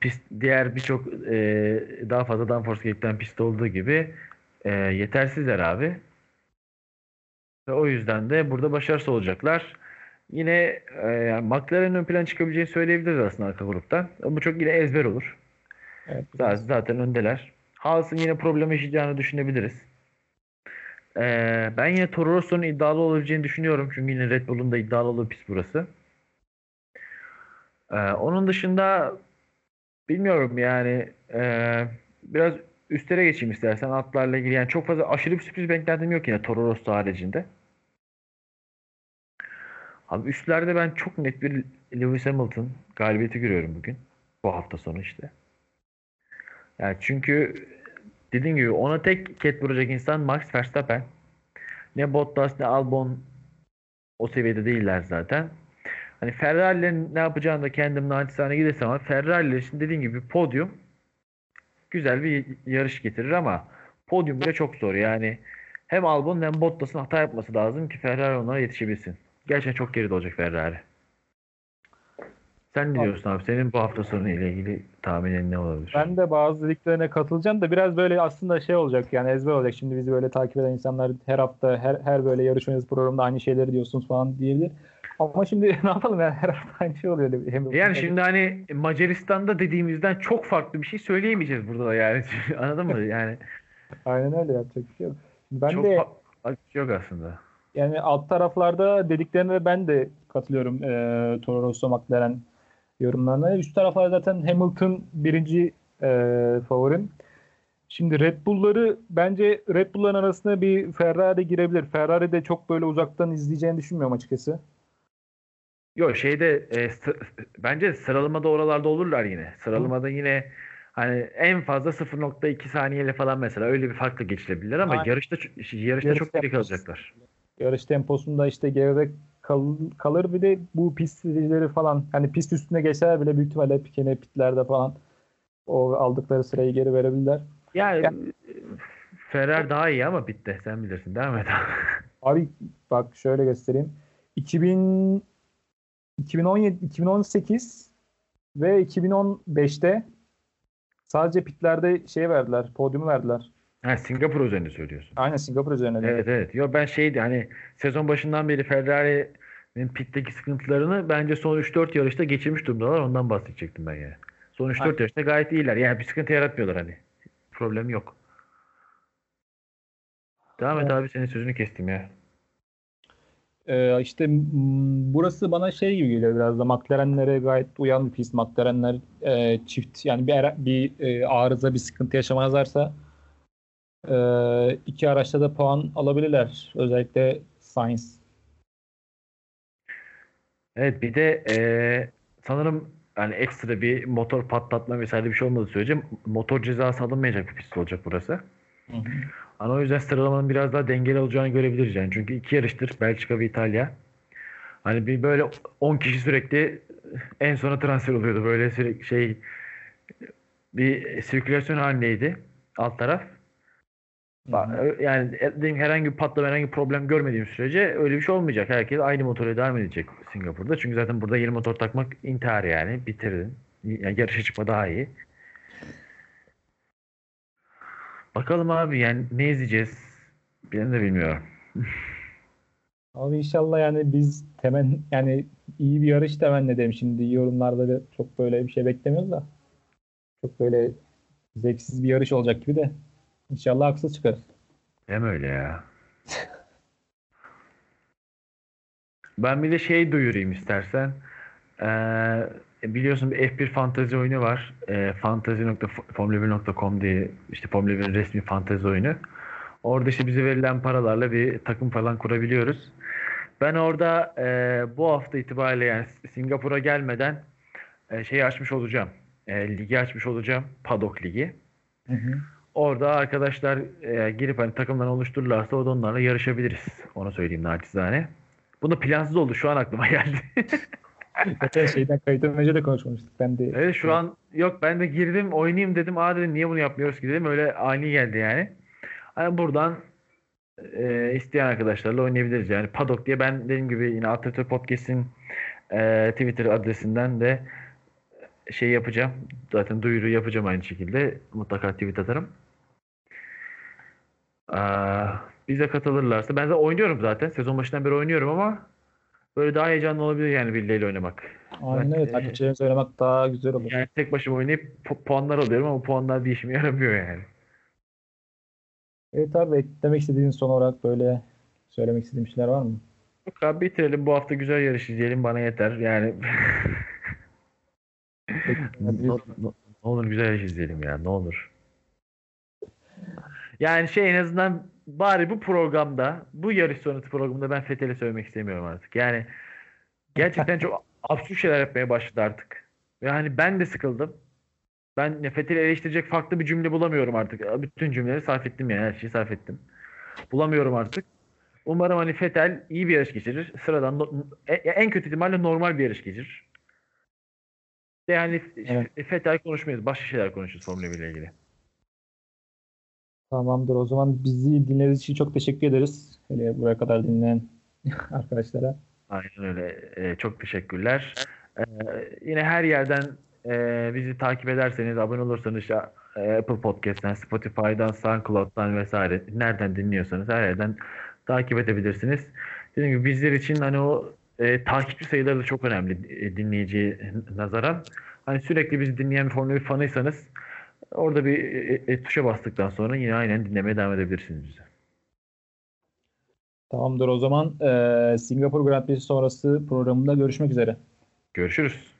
Pist, diğer birçok e, daha fazla downforce gerektiren pist olduğu gibi e, yetersizler abi. Ve o yüzden de burada başarısız olacaklar. Yine e, yani McLaren'in ön plana çıkabileceğini söyleyebiliriz aslında arka gruptan. Bu çok yine ezber olur. Evet, Zaten, zaten öndeler. Haas'ın yine problem yaşayacağını düşünebiliriz. Ee, ben yine Toro Rosso'nun iddialı olabileceğini düşünüyorum. Çünkü yine Red Bull'un da iddialı olduğu pist burası. Ee, onun dışında bilmiyorum yani e, biraz üstlere geçeyim istersen atlarla ilgili. Yani çok fazla aşırı bir sürpriz beklentim yok yine Toro Rosso haricinde. Abi üstlerde ben çok net bir Lewis Hamilton galibiyeti görüyorum bugün. Bu hafta sonu işte. Yani çünkü dediğim gibi ona tek ket vuracak insan Max Verstappen. Ne Bottas ne Albon o seviyede değiller zaten. Hani Ferrari'lerin ne yapacağını da kendim naçizane gidersem ama Ferrari'ler için dediğim gibi podyum güzel bir yarış getirir ama podyum bile çok zor. Yani hem Albon hem Bottas'ın hata yapması lazım ki Ferrari onlara yetişebilsin. Gerçekten çok geride olacak Ferrari. Sen ne diyorsun abi? Senin bu hafta sonu ile ilgili tahminin ne olabilir? Ben de bazı dediklerine katılacağım da biraz böyle aslında şey olacak yani ezber olacak. Şimdi bizi böyle takip eden insanlar her hafta her, her böyle yarış öncesi programda aynı şeyleri diyorsunuz falan diyebilir. Ama şimdi ne yapalım yani her hafta aynı şey oluyor. Hem Yani şimdi hani Macaristan'da dediğimizden çok farklı bir şey söyleyemeyeceğiz burada da yani. Anladın mı? Yani Aynen öyle yapacak bir şey yok. Ben çok de şey yok aslında. Yani alt taraflarda dediklerine ben de katılıyorum e, Toro Rosso McLaren yorumlarına. Üst taraflar zaten Hamilton birinci e, favorim. Şimdi Red Bull'ları bence Red Bull'ların arasında bir Ferrari girebilir. Ferrari de çok böyle uzaktan izleyeceğini düşünmüyorum açıkçası. Yok şeyde e, bence sıralamada oralarda olurlar yine. Sıralamada yine hani en fazla 0.2 saniyeyle falan mesela öyle bir farkla geçilebilirler ama Aynen. yarışta yarışta Yarış çok geri kalacaklar. Yarış temposunda işte geride kal- kalır bir de bu pist sürücüleri falan hani pist üstüne geçer bile büyük ihtimalle yine pitlerde falan o aldıkları sırayı geri verebilirler. Yani Ya- e, Ferrari daha iyi ama bitti. Sen bilirsin. Devam et. Abi bak şöyle göstereyim. 2000 2017 2018 ve 2015'te sadece pitlerde şey verdiler, podyumu verdiler. Ha, Singapur üzerinde söylüyorsun. Aynen Singapur üzerine. de. Evet evet. Yo ben şeydi hani sezon başından beri Ferrari'nin pitteki sıkıntılarını bence son 3-4 yarışta geçirmiş durumdalar. Ondan bahsedecektim ben yani. Son 3-4 Aynen. yarışta gayet iyiler. Yani bir sıkıntı yaratmıyorlar hani. Problem yok. Devam et Evet. abi senin sözünü kestim ya. Ee, işte burası bana şey gibi geliyor biraz da McLaren'lere gayet uyan bir pist. McLaren'ler e, çift yani bir, bir e, arıza bir sıkıntı yaşamazlarsa e, iki araçta da puan alabilirler. Özellikle Sainz. Evet bir de eee, sanırım yani ekstra bir motor patlatma vesaire bir şey olmadığı sürece motor cezası alınmayacak bir pist olacak burası. Hani o yüzden sıralamanın biraz daha dengeli olacağını görebiliriz yani. Çünkü iki yarıştır Belçika ve İtalya. Hani bir böyle 10 kişi sürekli en sona transfer oluyordu. Böyle sürekli şey bir sirkülasyon halindeydi alt taraf. Yani dediğim herhangi bir patlama, herhangi bir problem görmediğim sürece öyle bir şey olmayacak. Herkes aynı motorla devam edecek Singapur'da. Çünkü zaten burada yeni motor takmak intihar yani. Bitirdin. Yani yarışa çıkma daha iyi. Bakalım abi yani ne izleyeceğiz? Ben de bilmiyorum. Abi inşallah yani biz temen yani iyi bir yarış temenni edelim şimdi yorumlarda da çok böyle bir şey beklemiyoruz da çok böyle zevksiz bir yarış olacak gibi de inşallah haksız çıkarız. Hem öyle ya. Ben bir de şey duyurayım istersen. Ee, biliyorsun bir F1 fantezi oyunu var. Ee, fantasy.formula1.com diye işte Formula 1'in resmi fantezi oyunu. Orada işte bize verilen paralarla bir takım falan kurabiliyoruz. Ben orada e, bu hafta itibariyle yani Singapur'a gelmeden e, şeyi açmış olacağım. E, ligi açmış olacağım. Paddock Ligi. Orada arkadaşlar e, girip hani takımdan oluştururlarsa o da onlarla yarışabiliriz. Onu söyleyeyim naçizane. Bunu plansız oldu. Şu an aklıma geldi. Zaten şeyden kayıttan önce de konuşmamıştık. Ben de evet şu an yok ben de girdim oynayayım dedim. Aa dedim niye bunu yapmıyoruz ki dedim. Öyle ani geldi yani. Hani buradan e, isteyen arkadaşlarla oynayabiliriz. Yani Paddock diye ben dediğim gibi yine Atletör Podcast'in e, Twitter adresinden de şey yapacağım. Zaten duyuru yapacağım aynı şekilde. Mutlaka tweet atarım. Aa, bize katılırlarsa. Ben de oynuyorum zaten. Sezon başından beri oynuyorum ama böyle daha heyecanlı olabilir yani birileriyle oynamak. Aynen Ben- öyle. Takipçilerimiz oynamak daha güzel olur. Yani tek başıma oynayıp pu- puanlar alıyorum ama puanlar bir işime yaramıyor yani. Evet abi eklemek istediğin son olarak böyle söylemek istediğin bir şeyler var mı? Yok abi bitirelim. Bu hafta güzel yarış izleyelim. Bana yeter. Yani ne, olur güzel yarış izleyelim ya. Ne olur. Yani şey en azından bari bu programda, bu yarış sonrası programda ben Fethel'e söylemek istemiyorum artık. Yani gerçekten çok absürt şeyler yapmaya başladı artık. Yani ben de sıkıldım. Ben Fethel'i eleştirecek farklı bir cümle bulamıyorum artık. Bütün cümleleri sarf ettim yani. Her şeyi sarf ettim. Bulamıyorum artık. Umarım hani Fetel iyi bir yarış geçirir. Sıradan e- en kötü ihtimalle normal bir yarış geçirir. Yani Evet. Fetel konuşmayız. Başka şeyler konuşuruz Formula 1 ile ilgili. Tamamdır. O zaman bizi dinlediğiniz için çok teşekkür ederiz. Hele buraya kadar dinleyen arkadaşlara. Aynen öyle. Ee, çok teşekkürler. Ee, yine her yerden e, bizi takip ederseniz, abone olursanız işte, e, Apple Podcast'ten, Spotify'dan, SoundCloud'dan vesaire nereden dinliyorsanız her yerden takip edebilirsiniz. Dediğim gibi bizler için hani o e, takipçi sayıları da çok önemli e, dinleyiciye nazaran. Hani sürekli bizi dinleyen bir Formula 1 fanıysanız orada bir e, e, tuşa bastıktan sonra yine aynen dinlemeye devam edebilirsiniz bizi. Tamamdır. O zaman eee Singapur Grand Prix sonrası programında görüşmek üzere. Görüşürüz.